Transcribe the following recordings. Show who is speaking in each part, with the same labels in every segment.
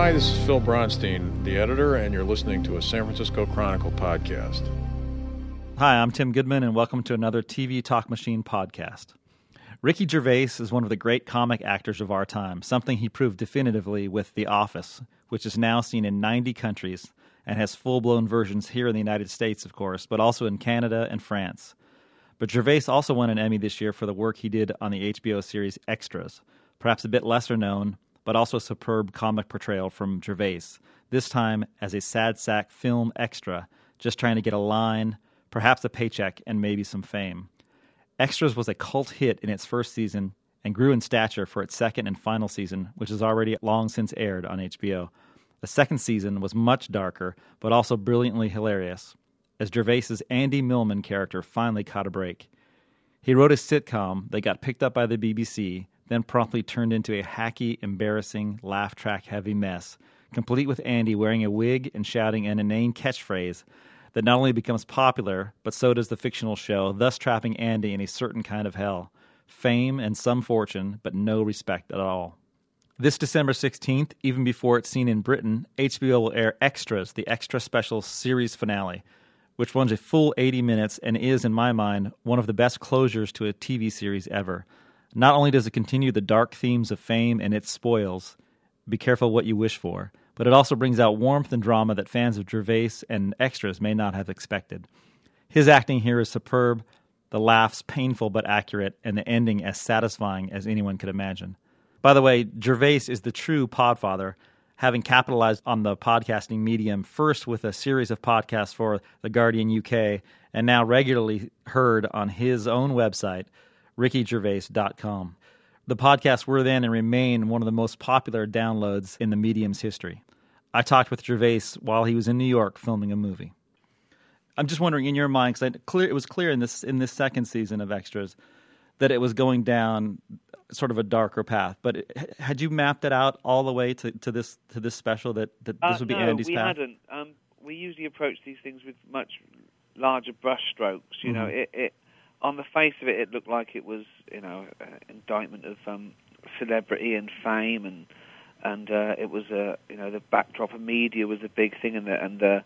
Speaker 1: Hi, this is Phil Bronstein, the editor, and you're listening to a San Francisco Chronicle podcast.
Speaker 2: Hi, I'm Tim Goodman, and welcome to another TV Talk Machine podcast. Ricky Gervais is one of the great comic actors of our time, something he proved definitively with The Office, which is now seen in 90 countries and has full blown versions here in the United States, of course, but also in Canada and France. But Gervais also won an Emmy this year for the work he did on the HBO series Extras, perhaps a bit lesser known, but also a superb comic portrayal from Gervais, this time as a sad sack film extra, just trying to get a line, perhaps a paycheck, and maybe some fame. Extras was a cult hit in its first season and grew in stature for its second and final season, which has already long since aired on HBO. The second season was much darker, but also brilliantly hilarious, as Gervais's Andy Millman character finally caught a break. He wrote a sitcom that got picked up by the BBC then promptly turned into a hacky, embarrassing, laugh track heavy mess, complete with Andy wearing a wig and shouting an inane catchphrase that not only becomes popular, but so does the fictional show, thus trapping Andy in a certain kind of hell fame and some fortune, but no respect at all. This December 16th, even before it's seen in Britain, HBO will air Extras, the extra special series finale, which runs a full 80 minutes and is, in my mind, one of the best closures to a TV series ever. Not only does it continue the dark themes of fame and its spoils, be careful what you wish for, but it also brings out warmth and drama that fans of Gervais and extras may not have expected. His acting here is superb, the laughs painful but accurate, and the ending as satisfying as anyone could imagine. By the way, Gervais is the true podfather, having capitalized on the podcasting medium first with a series of podcasts for The Guardian UK and now regularly heard on his own website, rickygervais.com. The podcasts were then and remain one of the most popular downloads in the medium's history. I talked with Gervais while he was in New York filming a movie. I'm just wondering, in your mind, because it was clear in this in this second season of Extras that it was going down sort of a darker path. But it, had you mapped it out all the way to, to this to this special that, that
Speaker 3: uh,
Speaker 2: this would be
Speaker 3: no,
Speaker 2: Andy's
Speaker 3: we
Speaker 2: path?
Speaker 3: hadn't. Um, we usually approach these things with much larger brushstrokes. You
Speaker 2: Mm-hmm.
Speaker 3: know, it, it on the face of it, it looked like it was, you know, an indictment of um, celebrity and fame, and and uh, it was a, you know, the backdrop of media was a big thing, and the and the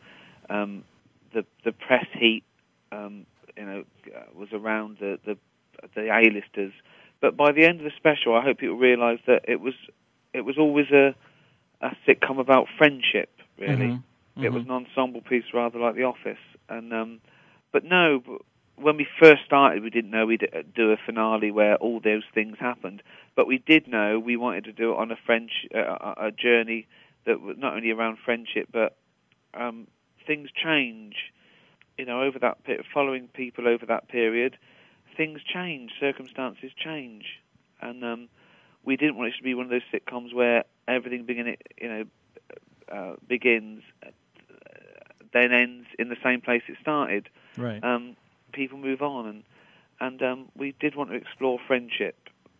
Speaker 3: um, the the press heat, um, you know, uh, was around the the the A-listers. But by the end of the special, I hope people realise that it was it was always a a sitcom about friendship, really.
Speaker 2: Mhm.
Speaker 3: It was an ensemble piece rather like The Office, and um, but no, b- when we first started, we didn't know we'd uh, do a finale where all those things happened. But we did know we wanted to do it on a French uh, a journey that was not only around friendship, but um, things change. You know, over that pe- following people over that period, things change, circumstances change, and um, we didn't want it to be one of those sitcoms where everything begin, you know, uh, begins, uh, then ends in the same place it started.
Speaker 2: Right.
Speaker 3: Um, people move on, and and um, we did want to explore friendship,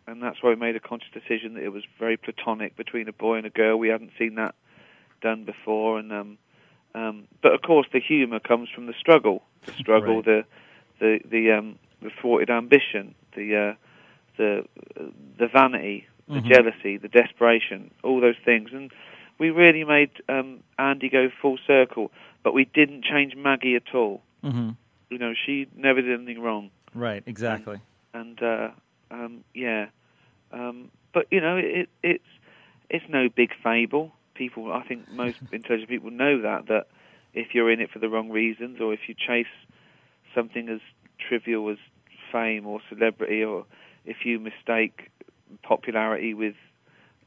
Speaker 3: and that's why we made a conscious decision that it was very platonic between a boy and a girl. We hadn't seen that done before, and um, um, but of course the humour comes from the struggle, the struggle,
Speaker 2: Right.
Speaker 3: the the the um, the thwarted ambition, the uh, the the vanity, the
Speaker 2: Mhm.
Speaker 3: jealousy, the desperation, all those things, and we really made um, Andy go full circle. But we didn't change Maggie at all.
Speaker 2: hmm
Speaker 3: You know, she never did anything wrong,
Speaker 2: Right. Exactly.
Speaker 3: and uh, um, yeah. Um, but you know, it, it's it's no big fable. People, I think most intelligent people know that that if you're in it for the wrong reasons, or if you chase something as trivial as fame or celebrity, or if you mistake popularity with,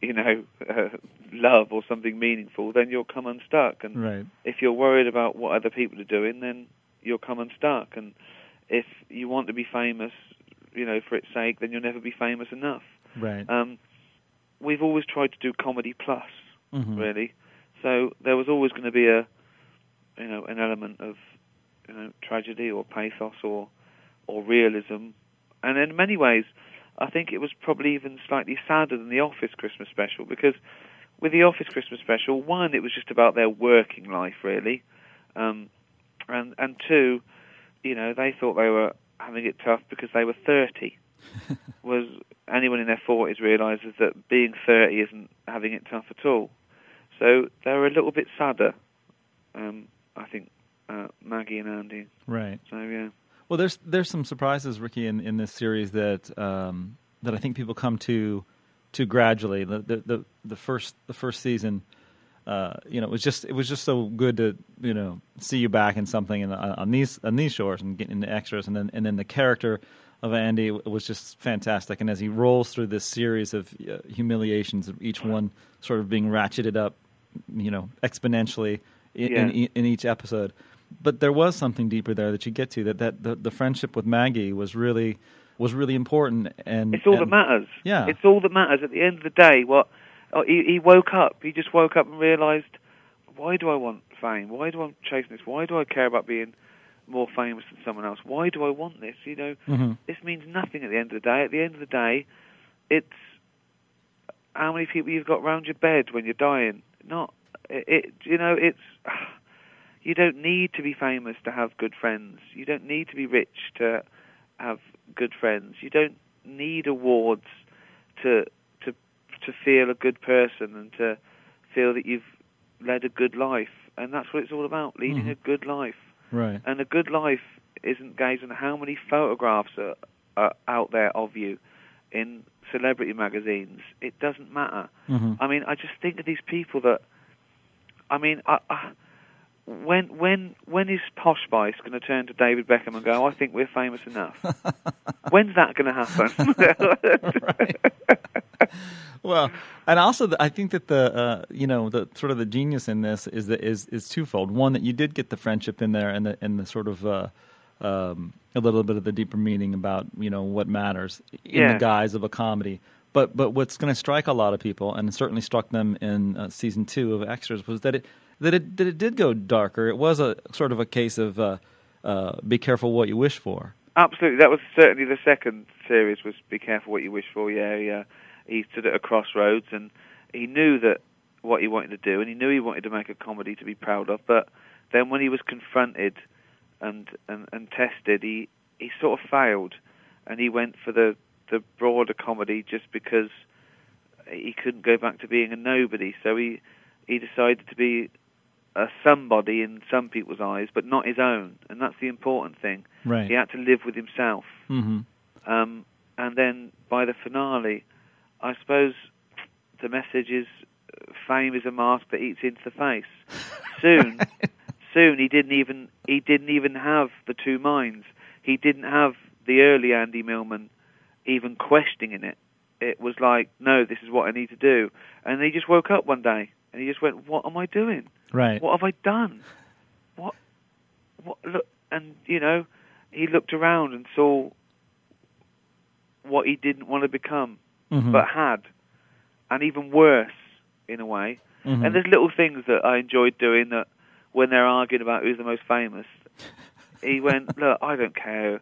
Speaker 3: you know, uh, love or something meaningful, then you'll come unstuck. And
Speaker 2: Right.
Speaker 3: if you're worried about what other people are doing, then you'll come unstuck. And if you want to be famous, you know, for its sake, then you'll never be famous enough.
Speaker 2: Right.
Speaker 3: Um, we've always tried to do comedy plus,
Speaker 2: Mhm.
Speaker 3: really. So there was always going to be a, you know, an element of, you know, tragedy or pathos or, or realism, and in many ways, I think it was probably even slightly sadder than the Office Christmas special because with the Office Christmas special, one, it was just about their working life really, um, and and two, you know, they thought they were having it tough because they were thirty. was anyone in their forties realizes that being thirty isn't having it tough at all. So they're a little bit sadder. Um, I think uh, Maggie and Andy.
Speaker 2: Right.
Speaker 3: So yeah.
Speaker 2: Well, there's there's some surprises, Ricky, in, in this series that um, that I think people come to to gradually. The the the, the first the first season, uh, you know, it was just it was just so good to you know see you back in something in, on, on these on these shores and getting the extras, and then and then the character of Andy was just fantastic. And as he rolls through this series of uh, humiliations, each one sort of being ratcheted up, you know, exponentially in,
Speaker 3: Yeah.
Speaker 2: in, in each episode. But there was something deeper there that you get to that that the, the friendship with Maggie was really was really important. And
Speaker 3: It's all that matters.
Speaker 2: Yeah.
Speaker 3: It's all that matters. At the end of the day, what oh, he, he woke up. He just woke up and realised, why do I want fame? Why do I chase this? Why do I care about being more famous than someone else? Why do I want this? You know,
Speaker 2: Mhm.
Speaker 3: this means nothing at the end of the day. At the end of the day, it's how many people you've got round your bed when you're dying. Not it. it you know, it's you don't need to be famous to have good friends. You don't need to be rich to have good friends. You don't need awards to to feel a good person and to feel that you've led a good life. And that's what it's all about: leading
Speaker 2: Mhm.
Speaker 3: a good life.
Speaker 2: right.
Speaker 3: And a good life isn't gauged on how many photographs are, are out there of you in celebrity magazines. It doesn't matter.
Speaker 2: Mhm.
Speaker 3: I mean, I just think of these people that. I mean, I, I, when when when is Posh Spice going to turn to David Beckham and go, "I think we're famous enough"? When's that going to happen?
Speaker 2: Well, and also the, I think that the uh, you know the sort of the genius in this is that is is twofold. One that you did get the friendship in there, and the and the sort of uh, um, a little bit of the deeper meaning about you know what matters in
Speaker 3: Yeah.
Speaker 2: the guise of a comedy. But but what's going to strike a lot of people, and certainly struck them in uh, season two of Extras, was that it that it that it did go darker. It was a sort of a case of uh, uh, be careful what you wish for.
Speaker 3: Absolutely, that was certainly the second series. Was be careful what you wish for. Yeah, yeah. He stood at a crossroads, and he knew that what he wanted to do, and he knew he wanted to make a comedy to be proud of. But then, when he was confronted and and, and tested, he he sort of failed, and he went for the the broader comedy just because he couldn't go back to being a nobody. So he he decided to be a somebody in some people's eyes, but not his own, and that's the important thing.
Speaker 2: Right.
Speaker 3: He had to live with himself.
Speaker 2: hmm
Speaker 3: Um, and then by the finale, I suppose the message is fame is a mask that eats into the face. Soon, soon he didn't even he didn't even have the two minds. He didn't have the early Andy Millman even questioning it. It was like, no, this is what I need to do. And he just woke up one day and he just went, what am I doing?
Speaker 2: Right.
Speaker 3: What have I done? What? What? Look, and you know, he looked around and saw what he didn't want to become,
Speaker 2: Mhm.
Speaker 3: but had, and even worse in a way.
Speaker 2: Mhm.
Speaker 3: And there's little things that I enjoyed doing that when they're arguing about who's the most famous, he went, look, I don't care.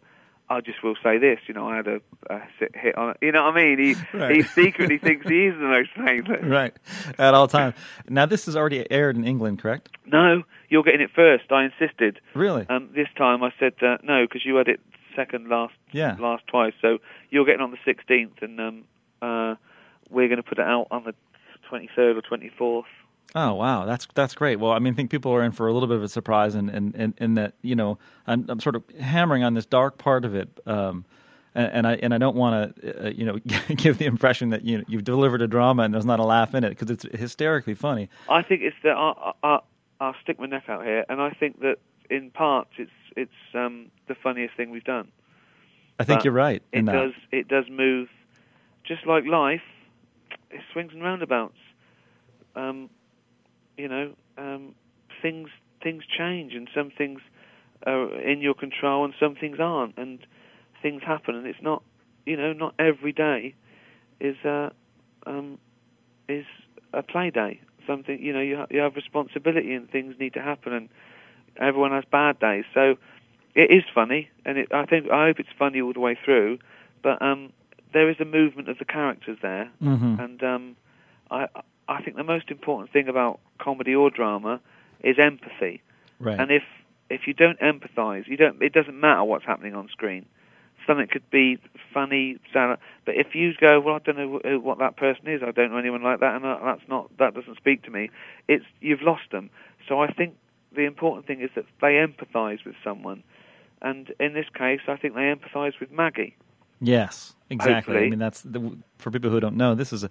Speaker 3: I just will say this, you know, I had a, a hit on it. You know what I mean? He
Speaker 2: Right.
Speaker 3: he secretly thinks he is the most famous.
Speaker 2: right at all times. Now this is already aired in England, correct?
Speaker 3: No, you're getting it first. I insisted.
Speaker 2: Really?
Speaker 3: Um, this time I said uh, no because you had it second last
Speaker 2: Yeah.
Speaker 3: last twice. So you're getting on the 16th, and um, uh, we're going to put it out on the 23rd or 24th.
Speaker 2: Oh wow, that's that's great. Well, I mean, I think people are in for a little bit of a surprise, and and and, and that you know, I'm, I'm sort of hammering on this dark part of it, um, and, and I and I don't want to, uh, you know, give the impression that you know you've delivered a drama and there's not a laugh in it because it's hysterically funny.
Speaker 3: I think it's that I, I, I'll stick my neck out here, and I think that in parts it's it's um, the funniest thing we've done.
Speaker 2: I think
Speaker 3: But
Speaker 2: you're right
Speaker 3: It
Speaker 2: that.
Speaker 3: does it does move, just like life. It swings and roundabouts. Um, you know, um, things things change, and some things are in your control, and some things aren't, and things happen, and it's not, you know, not every day is uh, um, is a play day. Something, you know, you ha- you have responsibility, and things need to happen, and everyone has bad days. So it is funny, and it, I think I hope it's funny all the way through. But um, there is a movement of the characters there,
Speaker 2: Mhm.
Speaker 3: and um, I I think the most important thing about comedy or drama is empathy.
Speaker 2: Right.
Speaker 3: And if if you don't empathise, you don't. It doesn't matter what's happening on screen. something could be funny, sad, but if you go, well, I don't know what that person is. I don't know anyone like that, and that, that's not that doesn't speak to me. It's you've lost them. So I think the important thing is that they empathise with someone, and in this case, I think they empathise with Maggie.
Speaker 2: Yes, exactly.
Speaker 3: Hopefully.
Speaker 2: I mean, that's the, for people who don't know. This is a,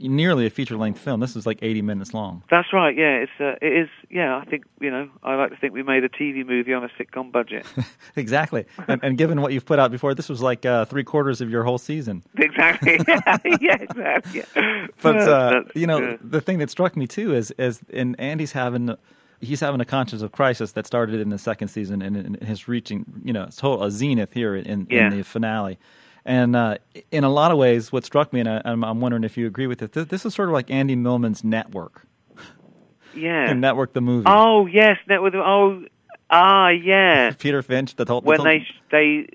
Speaker 2: nearly a feature length film. This is like 80 minutes long.
Speaker 3: That's right. Yeah, it's uh, it is. Yeah, I think you know I like to think we made a TV movie on a sitcom budget.
Speaker 2: exactly. And, and given what you've put out before, this was like uh, three quarters of your whole season.
Speaker 3: exactly. yeah, exactly. Yeah.
Speaker 2: But uh, you know, the thing that struck me too is is and Andy's having he's having a conscious of crisis that started in the second season and, and is reaching you know a zenith here in,
Speaker 3: Yeah.
Speaker 2: in the finale. And uh, in a lot of ways, what struck me, and I, I'm, I'm wondering if you agree with it, th- this is sort of like Andy Millman's Network,
Speaker 3: yeah.
Speaker 2: and Network the movie.
Speaker 3: Oh yes, that was oh ah yeah.
Speaker 2: Peter Finch, the whole the
Speaker 3: when they they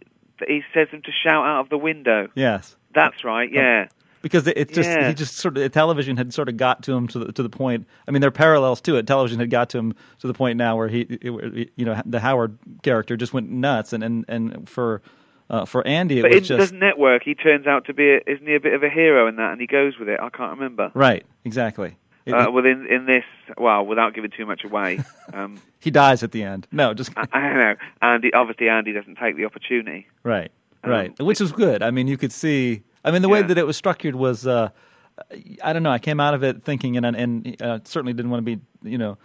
Speaker 3: he says them to shout out of the window.
Speaker 2: yes,
Speaker 3: That's right. Yeah.
Speaker 2: because it, it just
Speaker 3: Yeah.
Speaker 2: he just sort of television had sort of got to him to the to the point. I mean, there are parallels to it. Television had got to him to the point now where he, it- you know, the Howard character just went nuts, and and and for uh, for Andy, it
Speaker 3: But
Speaker 2: was
Speaker 3: in
Speaker 2: just
Speaker 3: doesn't network, he turns out to be a, isn't he a bit of a hero in that, and he goes with it. I can't remember.
Speaker 2: right, exactly. It-
Speaker 3: Uh, well, in in this, well, without giving too much away, um,
Speaker 2: he dies at the end. No, just
Speaker 3: I, I don't know. Andy, obviously, Andy doesn't take the opportunity.
Speaker 2: right,
Speaker 3: Um,
Speaker 2: right, which was good. I mean, you could see. I mean, the way that it was structured was. Uh, I don't know. I came out of it thinking, and and uh, certainly didn't want to be, you know,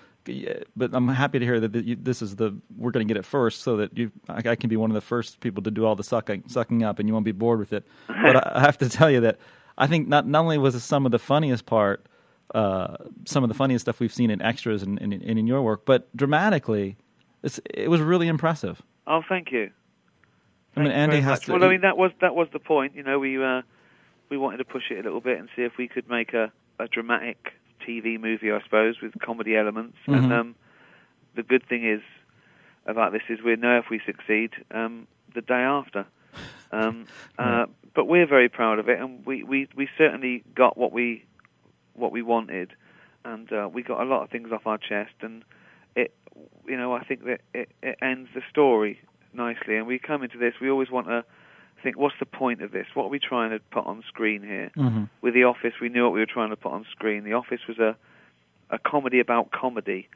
Speaker 2: but I'm happy to hear that you, this is the we're going to get it first, so that you I, I can be one of the first people to do all the sucking sucking up, and you won't be bored with it. But I, I have to tell you that I think not not only was it some of the funniest part, uh, some of the funniest stuff we've seen in extras and, and, and in your work, but dramatically, it's, it was really impressive.
Speaker 3: Oh, thank you.
Speaker 2: I mean, Andy has
Speaker 3: much.
Speaker 2: to.
Speaker 3: Well, I mean, that was that was the point. You know, we uh, we wanted to push it a little bit and see if we could make a, a dramatic TV movie, I suppose, with comedy elements.
Speaker 2: Mhm.
Speaker 3: And um, the good thing is about this is we know if we succeed um, the day after. Um, uh, but we're very proud of it, and we, we, we certainly got what we what we wanted, and uh, we got a lot of things off our chest, and it you know I think that it, it ends the story nicely, and we come into this we always want to think what's the point of this? What are we trying to put on screen here?
Speaker 2: Mhm.
Speaker 3: With The Office, we knew what we were trying to put on screen. The Office was a a comedy about comedy,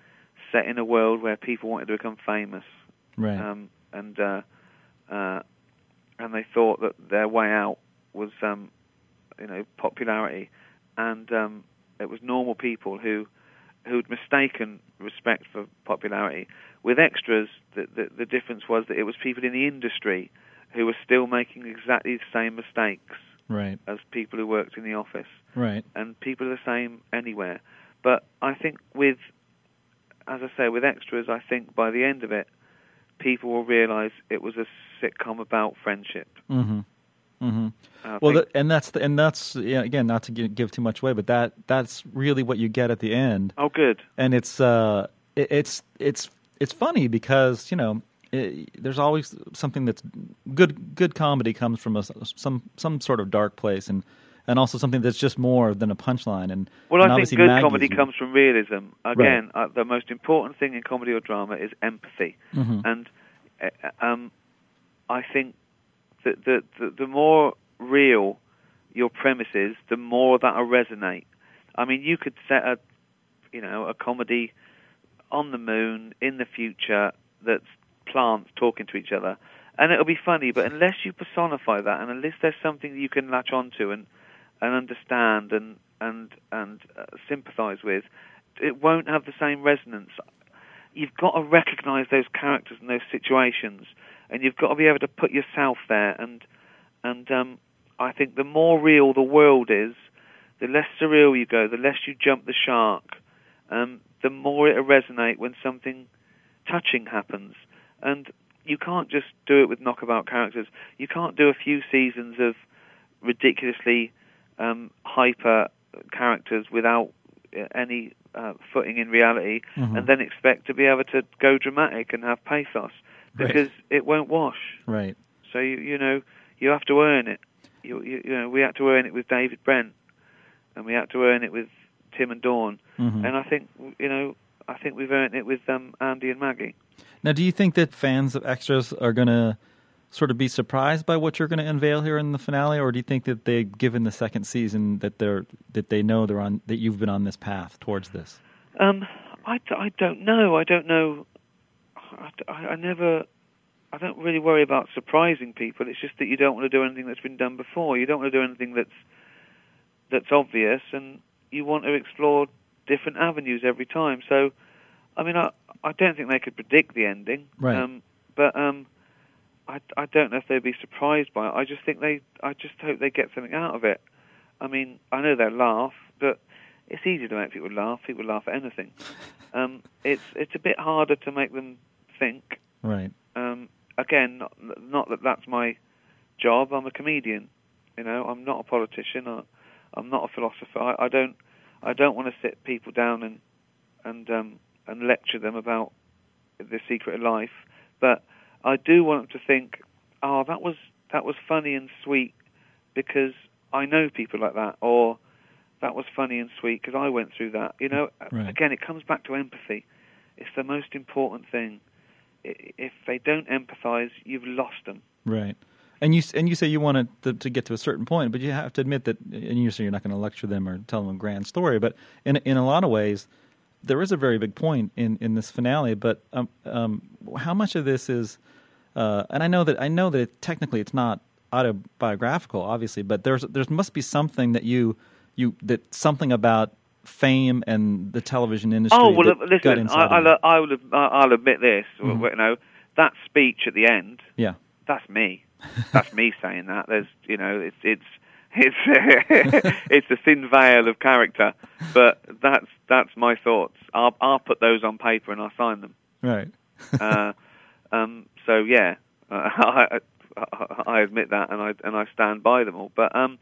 Speaker 3: set in a world where people wanted to become famous
Speaker 2: Right.
Speaker 3: um, and uh, uh, and they thought that their way out was um, you know popularity, and um, it was normal people who who'd mistaken respect for popularity. With extras, the, the the difference was that it was people in the industry who were still making exactly the same mistakes
Speaker 2: right.
Speaker 3: as people who worked in the office
Speaker 2: Right.
Speaker 3: and people are the same anywhere. But I think with, as I say, with extras, I think by the end of it, people will realise it was a sitcom about friendship.
Speaker 2: Mm-hmm. Mm-hmm. Well, that, and that's the, and that's yeah, again not to give, give too much away, but that that's really what you get at the end,
Speaker 3: oh, good.
Speaker 2: and it's uh it, it's it's it's funny because you know it, there's always something that's good good comedy comes from a, some some sort of dark place and and also something that's just more than a punchline and
Speaker 3: Well,
Speaker 2: and
Speaker 3: I think good
Speaker 2: Maggie's-
Speaker 3: comedy comes from realism. Again, uh, the most important thing in comedy or drama is empathy,
Speaker 2: Mhm.
Speaker 3: and uh, um, I think that the, the the more real your premise is, the more that'll resonate. I mean, you could set a you know a comedy on the moon in the future that's plants talking to each other, and it'll be funny. But unless you personify that, and unless there's something that you can latch onto and and understand and and and uh, sympathise with, it won't have the same resonance. You've got to recognise those characters and those situations, and you've got to be able to put yourself there. And and um, I think the more real the world is, the less surreal you go, the less you jump the shark, um, the more it'll resonate when something touching happens. And you can't just do it with knockabout characters. You can't do a few seasons of ridiculously um, hyper characters without uh, any uh, footing in reality,
Speaker 2: Mhm.
Speaker 3: and then expect to be able to go dramatic and have pathos
Speaker 2: Right.
Speaker 3: because it won't wash.
Speaker 2: right
Speaker 3: So you you know you have to earn it. You, you you know we had to earn it with David Brent, and we had to earn it with Tim and Dawn,
Speaker 2: Mhm.
Speaker 3: and I think you know I think we've earned it with um, Andy and Maggie.
Speaker 2: Now, do you think that fans of extras are gonna sort of be surprised by what you're going to unveil here in the finale, or do you think that they, given the second season, that they're that they know they're on that you've been on this path towards this?
Speaker 3: Um, I, I don't know. I don't know. I, I, I never. I don't really worry about surprising people. It's just that you don't want to do anything that's been done before. You don't want to do anything that's that's obvious, and you want to explore different avenues every time. So, I mean, I I don't think they could predict the ending.
Speaker 2: Right.
Speaker 3: Um, but um, I, I don't know if they'd be surprised by it. I just think they, I just hope they get something out of it. I mean, I know they'll laugh, but it's easy to make people laugh. People laugh at anything. Um, it's it's a bit harder to make them think.
Speaker 2: Right.
Speaker 3: Um, again, not, not that that's my job. I'm a comedian. You know, I'm not a politician. I, I'm not a philosopher. I, I don't I don't want to sit people down and and um, and lecture them about the secret of life. But I do want them to think, oh, that was that was funny and sweet because I know people like that, or that was funny and sweet because I went through that. You know,
Speaker 2: Right.
Speaker 3: again, it comes back to empathy. It's the most important thing. If they don't empathize, you've lost them.
Speaker 2: Right. And you and you say you want to, to get to a certain point, but you have to admit that, and you say you're not going to lecture them or tell them a grand story, but in in a lot of ways, there is a very big point in, in this finale. But um, um, how much of this is, uh, and I know that I know that it, technically it's not autobiographical, obviously, but there's there must be something that you you that something about fame and the television industry.
Speaker 3: Oh well, listen, I, I'll, I will, I'll admit this.
Speaker 2: Mhm.
Speaker 3: You know, that speech at the end,
Speaker 2: yeah,
Speaker 3: that's me. That's me saying that. There's, you know, it's it's it's it's a thin veil of character, but that's that's my thoughts. I'll I'll put those on paper and I'll sign them.
Speaker 2: right.
Speaker 3: Uh, um, so yeah, uh, I, I, I admit that, and I and I stand by them all. But um,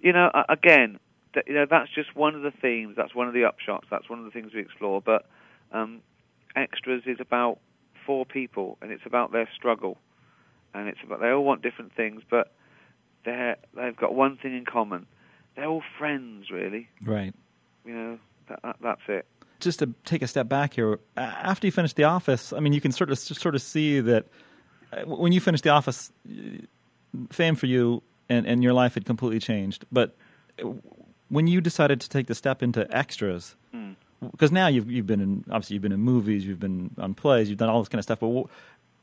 Speaker 3: you know, again, th- you know, that's just one of the themes. That's one of the upshots. That's one of the things we explore. But um, extras is about four people, and it's about their struggle, and it's about they all want different things, but they they've got one thing in common. They're all friends, really.
Speaker 2: Right.
Speaker 3: You know, that, that, that's it.
Speaker 2: just to take a step back here, after you finish The Office, I mean, you can sort of sort of see that uh, when you finish The Office, fame for you and, and your life had completely changed. But uh, when you decided to take the step into extras,
Speaker 3: Mm.
Speaker 2: because now you've you've been in obviously you've been in movies, you've been on plays, you've done all this kind of stuff. But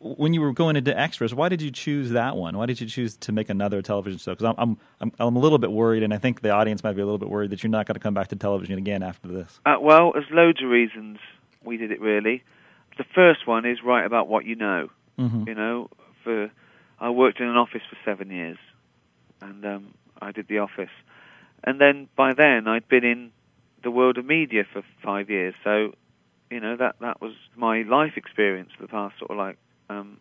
Speaker 2: when you were going into extras, why did you choose that one? Why did you choose to make another television show? Because I'm, I'm I'm I'm a little bit worried, and I think the audience might be a little bit worried that you're not going to come back to television again after this.
Speaker 3: Uh, well, there's loads of reasons we did it. Really, the first one is write about what you know.
Speaker 2: hmm
Speaker 3: You know, for I worked in an office for seven years, and um, I did the office, and then by then I'd been in the world of media for five years. So, you know, that that was my life experience for the past sort of like um,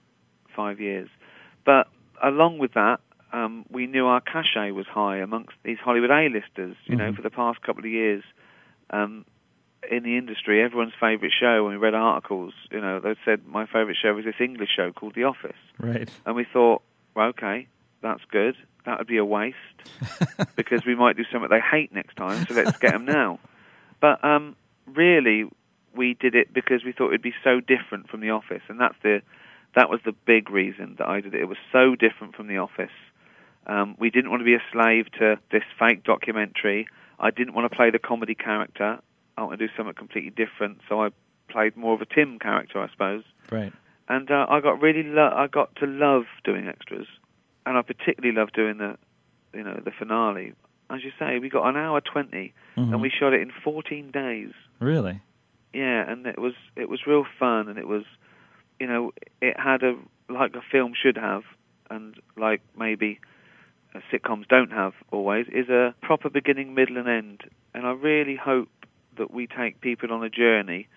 Speaker 3: five years. But along with that, um, we knew our cachet was high amongst these Hollywood A-listers. You know,
Speaker 2: Mhm.
Speaker 3: for the past couple of years. Um, in the industry, everyone's favourite show, when we read articles, you know, they said my favourite show was this English show called The Office.
Speaker 2: Right.
Speaker 3: And we thought, well, okay, that's good. That would be a waste because we might do something they hate next time, so let's get them now. But um, really, we did it because we thought it'd be so different from The Office, and that's the that was the big reason that I did it. It was so different from The Office. Um, we didn't want to be a slave to this fake documentary. I didn't want to play the comedy character. I want to do something completely different. So I played more of a Tim character, I suppose
Speaker 2: Right.
Speaker 3: and uh, I got really lo- I got to love doing extras, and I particularly loved doing the, you know, the finale. As you say, we got an hour 20
Speaker 2: Mhm.
Speaker 3: and we shot it in 14 days.
Speaker 2: really.
Speaker 3: Yeah, and it was it was real fun, and it was, you know, it had a like a film should have, and like maybe uh, sitcoms don't have always, is a proper beginning, middle, and end. And I really hope that we take people on a journey,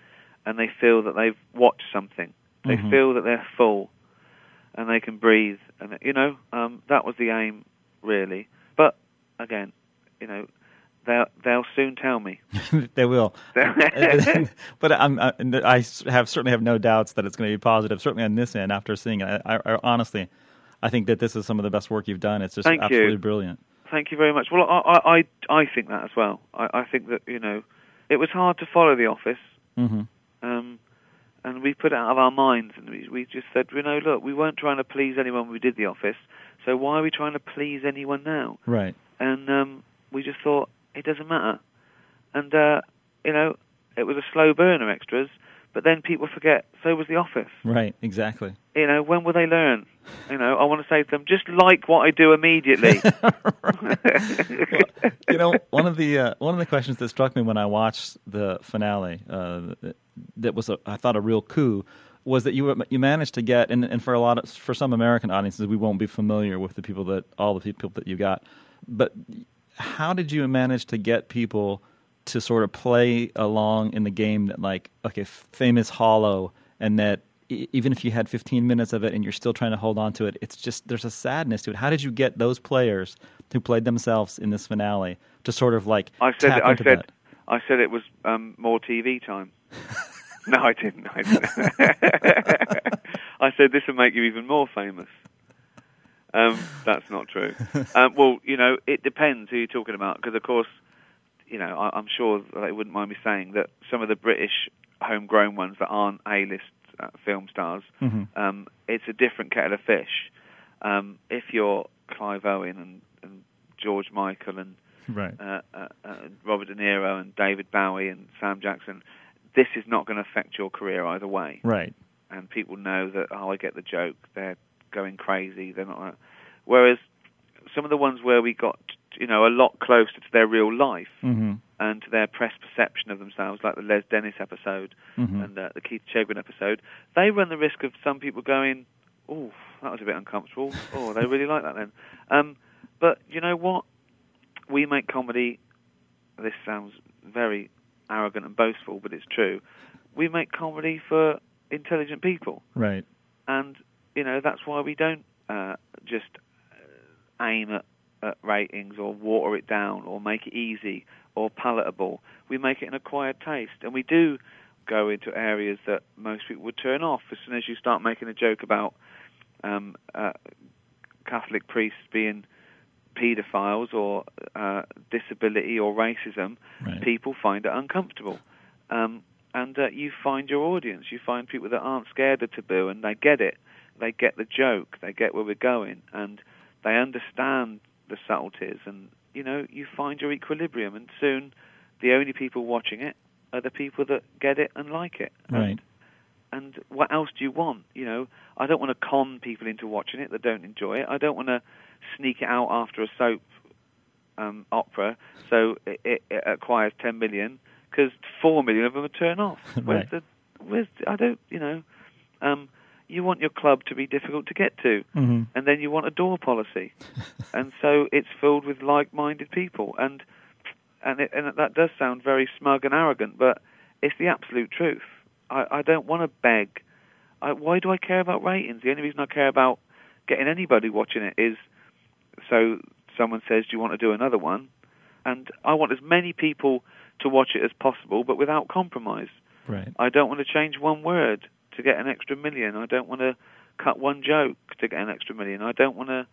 Speaker 3: and they feel that they've watched something. They
Speaker 2: Mhm.
Speaker 3: feel that they're full, and they can breathe. And you know, um, that was the aim, really. But again, you know, they'll they'll soon tell me.
Speaker 2: they will. but I'm, I, I have certainly have no doubts that it's going to be positive. Certainly on this end, after seeing it, I, I, honestly, I think that this is some of the best work you've done. It's just
Speaker 3: Thank you.
Speaker 2: absolutely brilliant.
Speaker 3: Thank you very much. Well, I I I, think that as well. I, I think that you know, it was hard to follow The Office,
Speaker 2: hmm
Speaker 3: um, and we put it out of our minds, and we, we just said, you know, look, we weren't trying to please anyone when we did The Office, so why are we trying to please anyone now?
Speaker 2: Right.
Speaker 3: And um, we just thought it doesn't matter, and uh, you know, it was a slow burner extras, but then people forget. So was The Office.
Speaker 2: Right. Exactly.
Speaker 3: You know, when will they learn? You know, I want to say to them, just like what I do immediately.
Speaker 2: Well, you know, one of the uh, one of the questions that struck me when I watched the finale uh, that was a, I thought a real coup was that you were, you managed to get and, and for a lot of for some American audiences we won't be familiar with the people that all the people that you got, but how did you manage to get people to sort of play along in the game that like okay famous hollow and that e- even if you had 15 minutes of it and you're still trying to hold on to it it's just there's a sadness to it how did you get those players who played themselves in this finale to sort of like
Speaker 3: I said, I said,
Speaker 2: that?
Speaker 3: I said it was um, more TV time. no, I didn't. I, didn't. I said this will make you even more famous. Um, that's not true. Um, well, you know, it depends who you're talking about, because of course, you know, I, I'm sure they wouldn't mind me saying that some of the British homegrown ones that aren't A-list uh, film stars,
Speaker 2: Mhm.
Speaker 3: um, it's a different kettle of fish. Um, if you're Clive Owen and, and George Michael and
Speaker 2: right
Speaker 3: uh, uh, uh, Robert De Niro and David Bowie and Sam Jackson, this is not going to affect your career either way.
Speaker 2: right
Speaker 3: And people know that, oh, I get the joke. They're going crazy. They're not. Like... Whereas some of the ones where we got, you know, a lot closer to their real life
Speaker 2: hmm
Speaker 3: and to their press perception of themselves, like the Les Dennis episode
Speaker 2: hmm
Speaker 3: and uh, the Keith Chegwin episode, they run the risk of some people going, "Oh, that was a bit uncomfortable." Oh, they really like that then. Um, but you know what? We make comedy. This sounds very arrogant and boastful, but it's true. We make comedy for intelligent people,
Speaker 2: right
Speaker 3: and you know that's why we don't uh, just uh, aim at, at ratings or water it down or make it easy or palatable. We make it an acquired taste, and we do go into areas that most people would turn off as soon as you start making a joke about um, uh, Catholic priests being paedophiles or uh, disability or racism.
Speaker 2: right
Speaker 3: People find it uncomfortable. Um, and uh, you find your audience. You find people that aren't scared of taboo and they get it. They get the joke. They get where we're going. And they understand the subtleties. And, you know, you find your equilibrium. And soon the only people watching it are the people that get it and like it.
Speaker 2: Right
Speaker 3: and what else do you want? You know, I don't want to con people into watching it that don't enjoy it. I don't want to sneak it out after a soap um, opera so it, it, it acquires 10 million because 4 million of them are turn off. Where's
Speaker 2: Right.
Speaker 3: the, where's the, I don't, you know, um, you want your club to be difficult to get to
Speaker 2: hmm
Speaker 3: and then you want a door policy. and so it's filled with like-minded people and and it, and that does sound very smug and arrogant, but it's the absolute truth. I, I don't want to beg. I, why do I care about ratings? The only reason I care about getting anybody watching it is so someone says, "Do you want to do another one?" And I want as many people to watch it as possible, but without compromise.
Speaker 2: right
Speaker 3: I don't want to change one word to get an extra million. I don't want to cut one joke to get an extra million. I don't want to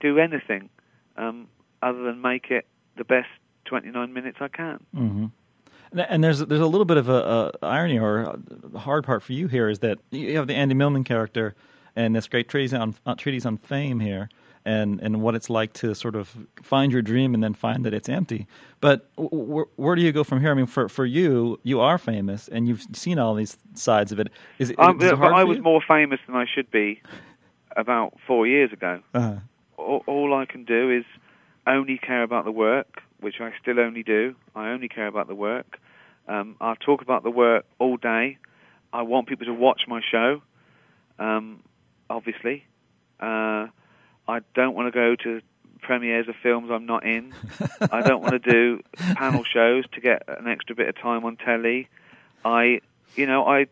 Speaker 3: do anything um, other than make it the best 29 minutes I can.
Speaker 2: hmm And, and there's there's a little bit of a, a irony or a hard part for you here is that you have the Andy Millman character and this great treatise on uh, treatise on fame here and and what it's like to sort of find your dream and then find that it's empty. But w- w- where do you go from here? I mean, for for you, you are famous and you've seen all these sides of it. Is it,
Speaker 3: Um,
Speaker 2: is it
Speaker 3: I was more famous than I should be about four years ago.
Speaker 2: Uh-huh.
Speaker 3: All, all I can do is only care about the work, which I still only do. I only care about the work. Um, I'll talk about the work all day. I want people to watch my show, um, obviously. Uh, I don't want to go to premieres of films I'm not in. I don't want to do panel shows to get an extra bit of time on telly. I, you know, I,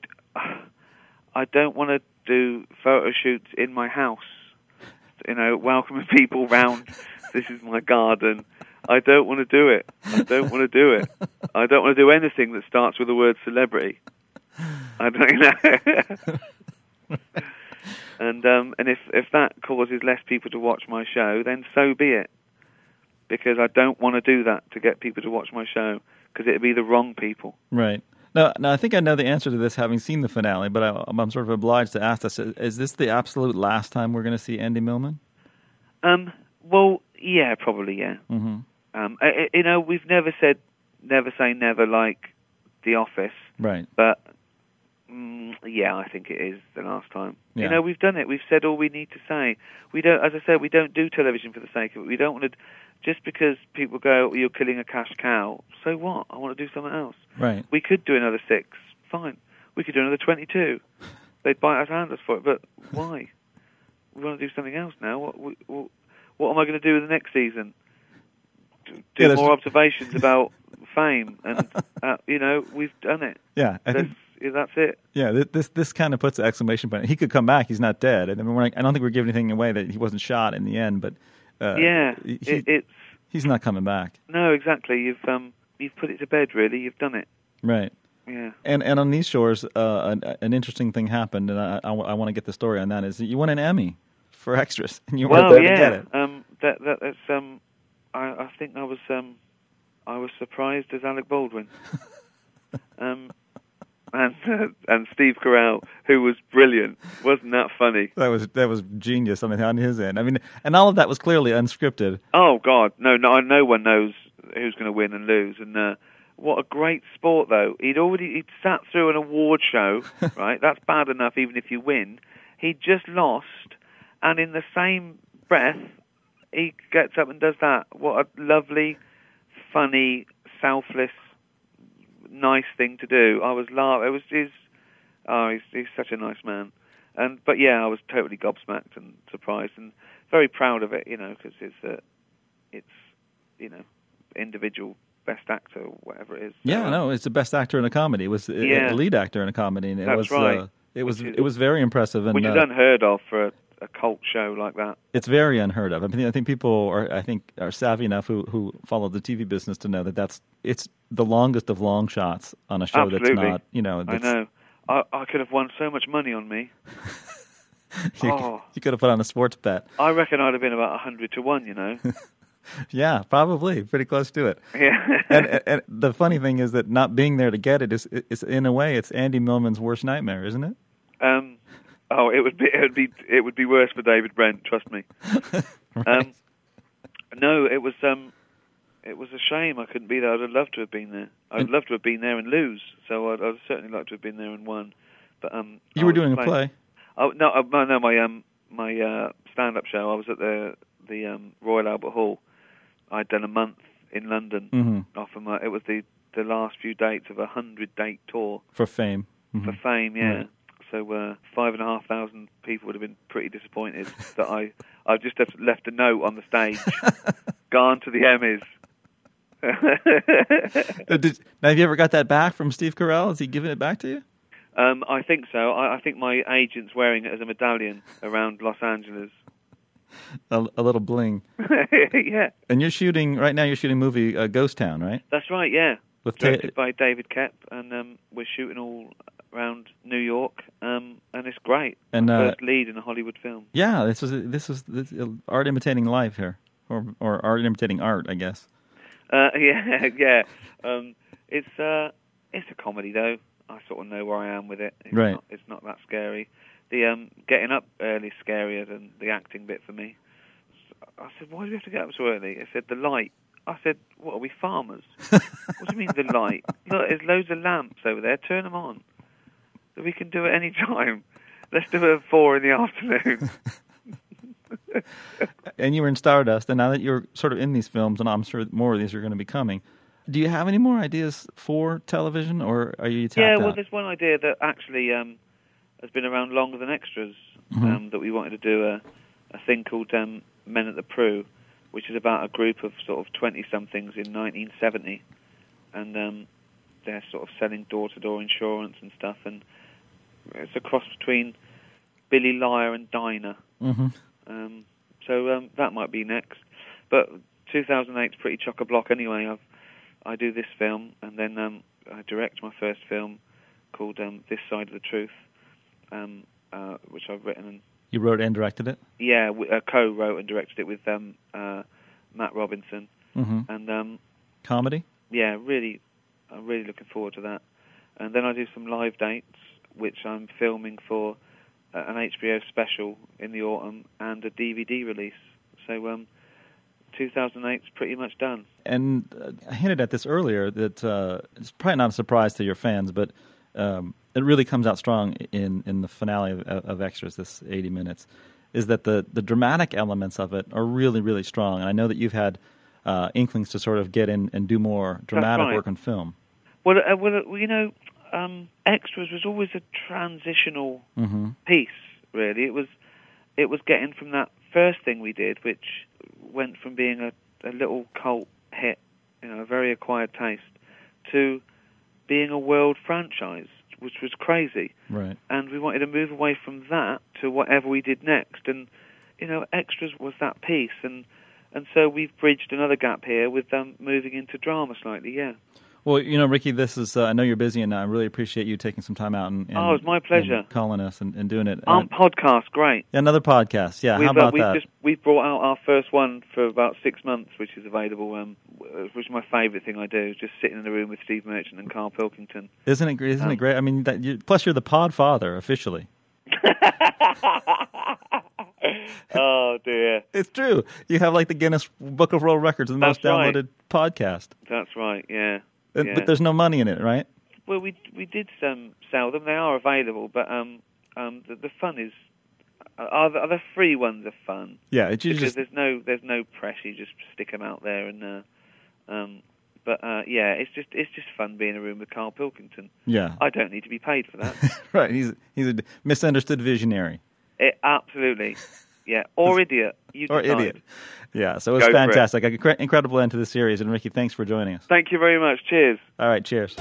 Speaker 3: I don't want to do photo shoots in my house. You know, welcoming people round. This is my garden. I don't want to do it. I don't want to do it. I don't want to do anything that starts with the word celebrity. I don't know. and um, and if if that causes less people to watch my show, then so be it. Because I don't want to do that to get people to watch my show, because it'd be the wrong people.
Speaker 2: Right. No, no, I think I know the answer to this, having seen the finale. But I, I'm sort of obliged to ask this: Is this the absolute last time we're going to see Andy Millman?
Speaker 3: Um, well, yeah, probably, yeah.
Speaker 2: Mm-hmm.
Speaker 3: Um, I, I- you know, we've never said never say never like The Office,
Speaker 2: Right.
Speaker 3: but mm, yeah, I think it is the last time.
Speaker 2: Yeah.
Speaker 3: You know, we've done it. We've said all we need to say. We don't, as I said, we don't do television for the sake of it. We don't want to. Just because people go, you're killing a cash cow. So what? I want to do something else.
Speaker 2: Right.
Speaker 3: We could do another six. Fine. We could do another 22. They'd bite us hand us for it, but why? We want to do something else now. What, what, what, what am I going to do in the next season? Do
Speaker 2: Yeah,
Speaker 3: more observations about fame, and uh, you know we've done it.
Speaker 2: Yeah. I think.
Speaker 3: That's it.
Speaker 2: Yeah. This this kind of puts an exclamation point. He could come back. He's not dead. I mean, we're not, I don't think we're giving anything away that he wasn't shot in the end. But uh,
Speaker 3: yeah,
Speaker 2: he,
Speaker 3: it, it's
Speaker 2: he's not coming back.
Speaker 3: no, exactly. You've um, you've put it to bed. Really, you've done it.
Speaker 2: Right.
Speaker 3: Yeah.
Speaker 2: And and on these shores, uh, an, an interesting thing happened, and I, I, want to get the story on that. Is that you won an Emmy for extras, and you weren't
Speaker 3: well,
Speaker 2: there
Speaker 3: yeah.
Speaker 2: to get it.
Speaker 3: Um, that that that's um, I I think I was um, I was surprised as Alec Baldwin. um, and and Steve Carell, who was brilliant, wasn't that funny?
Speaker 2: That was that was genius. I mean, on his end. I mean, and all of that was clearly unscripted.
Speaker 3: Oh God, no, no, no one knows who's going to win and lose. And uh, what a great sport, though. He'd already he'd sat through an award show, right? That's bad enough, even if you win. He just lost, and in the same breath, he gets up and does that. What a lovely, funny, selfless, nice thing to do. I was laughing. It was his. Oh, he's, he's such a nice man. And but yeah, I was totally gobsmacked and surprised and very proud of it. You know, because it's uh, it's you know individual best actor or whatever it is.
Speaker 2: Yeah,
Speaker 3: So, uh,
Speaker 2: no, it's the best actor in a comedy. It was the
Speaker 3: Yeah.
Speaker 2: the lead actor in a comedy, and it
Speaker 3: That's
Speaker 2: was
Speaker 3: right.
Speaker 2: uh, it was
Speaker 3: is-
Speaker 2: it was very impressive, and
Speaker 3: which is
Speaker 2: uh,
Speaker 3: unheard of for a, a cult show like that.
Speaker 2: it's very unheard of. I mean, I think people are I think are savvy enough who who follow the TV business to know that that's it's the longest of long shots on a show that's not you know.
Speaker 3: I know. I, I could have won so much money on me.
Speaker 2: You,
Speaker 3: Oh.
Speaker 2: you could have put on a sports bet.
Speaker 3: I reckon I'd have been about a hundred to one. You know.
Speaker 2: Yeah, probably pretty close to it.
Speaker 3: yeah.
Speaker 2: and, and, and the funny thing is that not being there to get it is, is in a way it's Andy Millman's worst nightmare, isn't it?
Speaker 3: Um, oh, it would be it would be it would be worse for David Brent. Trust me. Um, no, it was um, it was a shame I couldn't be there. I'd have loved to have been there. I'd
Speaker 2: And-
Speaker 3: love to have been there and lose. So I'd, I'd certainly like to have been there and won. But um, I
Speaker 2: you were
Speaker 3: was
Speaker 2: doing a play.
Speaker 3: Oh no, uh, no, no, my um, my uh, stand-up show. I was at the the um, Royal Albert Hall. I'd done a month in London.
Speaker 2: hmm
Speaker 3: Off of my, it was the the last few dates of a hundred date tour
Speaker 2: for fame. Mhm.
Speaker 3: for Fame. Yeah.
Speaker 2: Right.
Speaker 3: So uh, five and a half thousand people would have been pretty disappointed that I I just left a note on the stage, gone to the Emmys.
Speaker 2: Uh, did, now, have you ever got that back from Steve Carell? Has he given it back to you?
Speaker 3: um, I think so. I, I think my agent's wearing it as a medallion around Los Angeles.
Speaker 2: A, a little bling.
Speaker 3: yeah,
Speaker 2: And you're shooting right now. You're shooting a movie uh, Ghost Town, right?
Speaker 3: that's right. Yeah,
Speaker 2: With Ta-
Speaker 3: directed by David Koepp, and um, we're shooting all around New York, um, and it's great.
Speaker 2: And, uh,
Speaker 3: First lead in a Hollywood film.
Speaker 2: yeah, this was this was this, uh, art imitating life here, or or art imitating art, I guess.
Speaker 3: Uh, yeah, yeah. Um, it's uh, it's a comedy though. I sort of know where I am with it. It's
Speaker 2: Right.
Speaker 3: Not, it's not that scary. The um, getting up early is scarier than the acting bit for me. I said, why do we have to get up so early? I said, the light. I said, what are we farmers? what do you mean the light? Look, there's loads of lamps over there. Turn them on. So we can do it any time. Let's do it at four in the afternoon.
Speaker 2: and you were in Stardust, and now that you're sort of in these films, and I'm sure more of these are going to be coming. Do you have any more ideas for television, or are you tapped
Speaker 3: yeah, well,
Speaker 2: out?
Speaker 3: there's one idea that actually um, has been around longer than extras.
Speaker 2: Mhm.
Speaker 3: Um, that we wanted to do a, a thing called um, Men at the Pru, which is about a group of sort of twenty-somethings in 1970, and um, they're sort of selling door-to-door insurance and stuff, and it's a cross between Billy Liar and Diner.
Speaker 2: hmm
Speaker 3: Um, so um, that might be next. But 2008 is pretty chock a block anyway. I've, I do this film, and then um, I direct my first film called um, This Side of the Truth, um, uh, which I've written and
Speaker 2: You wrote and directed it.
Speaker 3: yeah, w- uh, co-wrote and directed it with um, uh, Matt Robinson,
Speaker 2: hmm
Speaker 3: and um,
Speaker 2: Comedy.
Speaker 3: yeah, really, I'm really looking forward to that. and then I do some live dates, which I'm filming for uh, an HBO special in the autumn and a DVD release. So um, 2008 is pretty much done.
Speaker 2: And uh, I hinted at this earlier that uh, it's probably not a surprise to your fans, but um, it really comes out strong in, in the finale of, of Extras, this 80 minutes, is that the, the dramatic elements of it are really, really strong. And I know that you've had uh, inklings to sort of get in and do more dramatic
Speaker 3: right.
Speaker 2: work on film.
Speaker 3: Well, uh, well, uh, you know, um, Extras was always a transitional
Speaker 2: hmm
Speaker 3: piece. Really, it was it was getting from that first thing we did, which went from being a, a little cult hit, you know, a very acquired taste, to being a world franchise, which was crazy.
Speaker 2: Right.
Speaker 3: And we wanted to move away from that to whatever we did next. And you know, extras was that piece, and and so we've bridged another gap here with them moving into drama slightly. Yeah.
Speaker 2: Well, you know, Ricky, this is, uh, I know you're busy, and I really appreciate you taking some time out and, and
Speaker 3: Oh, it's my pleasure.
Speaker 2: calling us and, and doing it. Uh,
Speaker 3: Um, podcast, great.
Speaker 2: yeah, another podcast. Yeah,
Speaker 3: we've,
Speaker 2: how about
Speaker 3: uh, we've
Speaker 2: that?
Speaker 3: just we've brought out our first one for about six months, which is available. Um, which is my favourite thing I do, just sitting in the room with Steve Merchant and Karl Pilkington.
Speaker 2: Isn't it great? Isn't it
Speaker 3: Um,
Speaker 2: great? I mean, that you, plus you're the pod father officially.
Speaker 3: oh dear,
Speaker 2: It's true. You have like the Guinness Book of World Records, the most
Speaker 3: That's right.
Speaker 2: downloaded podcast.
Speaker 3: that's right. Yeah. Yeah.
Speaker 2: But there's no money in it, right?
Speaker 3: Well, we we did um, sell them. They are available, but um, um, the, the fun is uh, are the, are the free ones are fun
Speaker 2: Yeah, it's
Speaker 3: because
Speaker 2: just
Speaker 3: there's no there's no pressure. You just stick them out there and. Uh, um, but uh, yeah, it's just it's just fun being in a room with Karl Pilkington.
Speaker 2: yeah,
Speaker 3: I don't need to be paid for that.
Speaker 2: right. He's he's a misunderstood visionary
Speaker 3: It, absolutely. Yeah. Or idiot. You
Speaker 2: or
Speaker 3: decide.
Speaker 2: idiot. Yeah, so it was
Speaker 3: Go it.
Speaker 2: fantastic. An incredible end to the series, and Ricky, thanks for joining us.
Speaker 3: Thank you very much. Cheers.
Speaker 2: All right, cheers.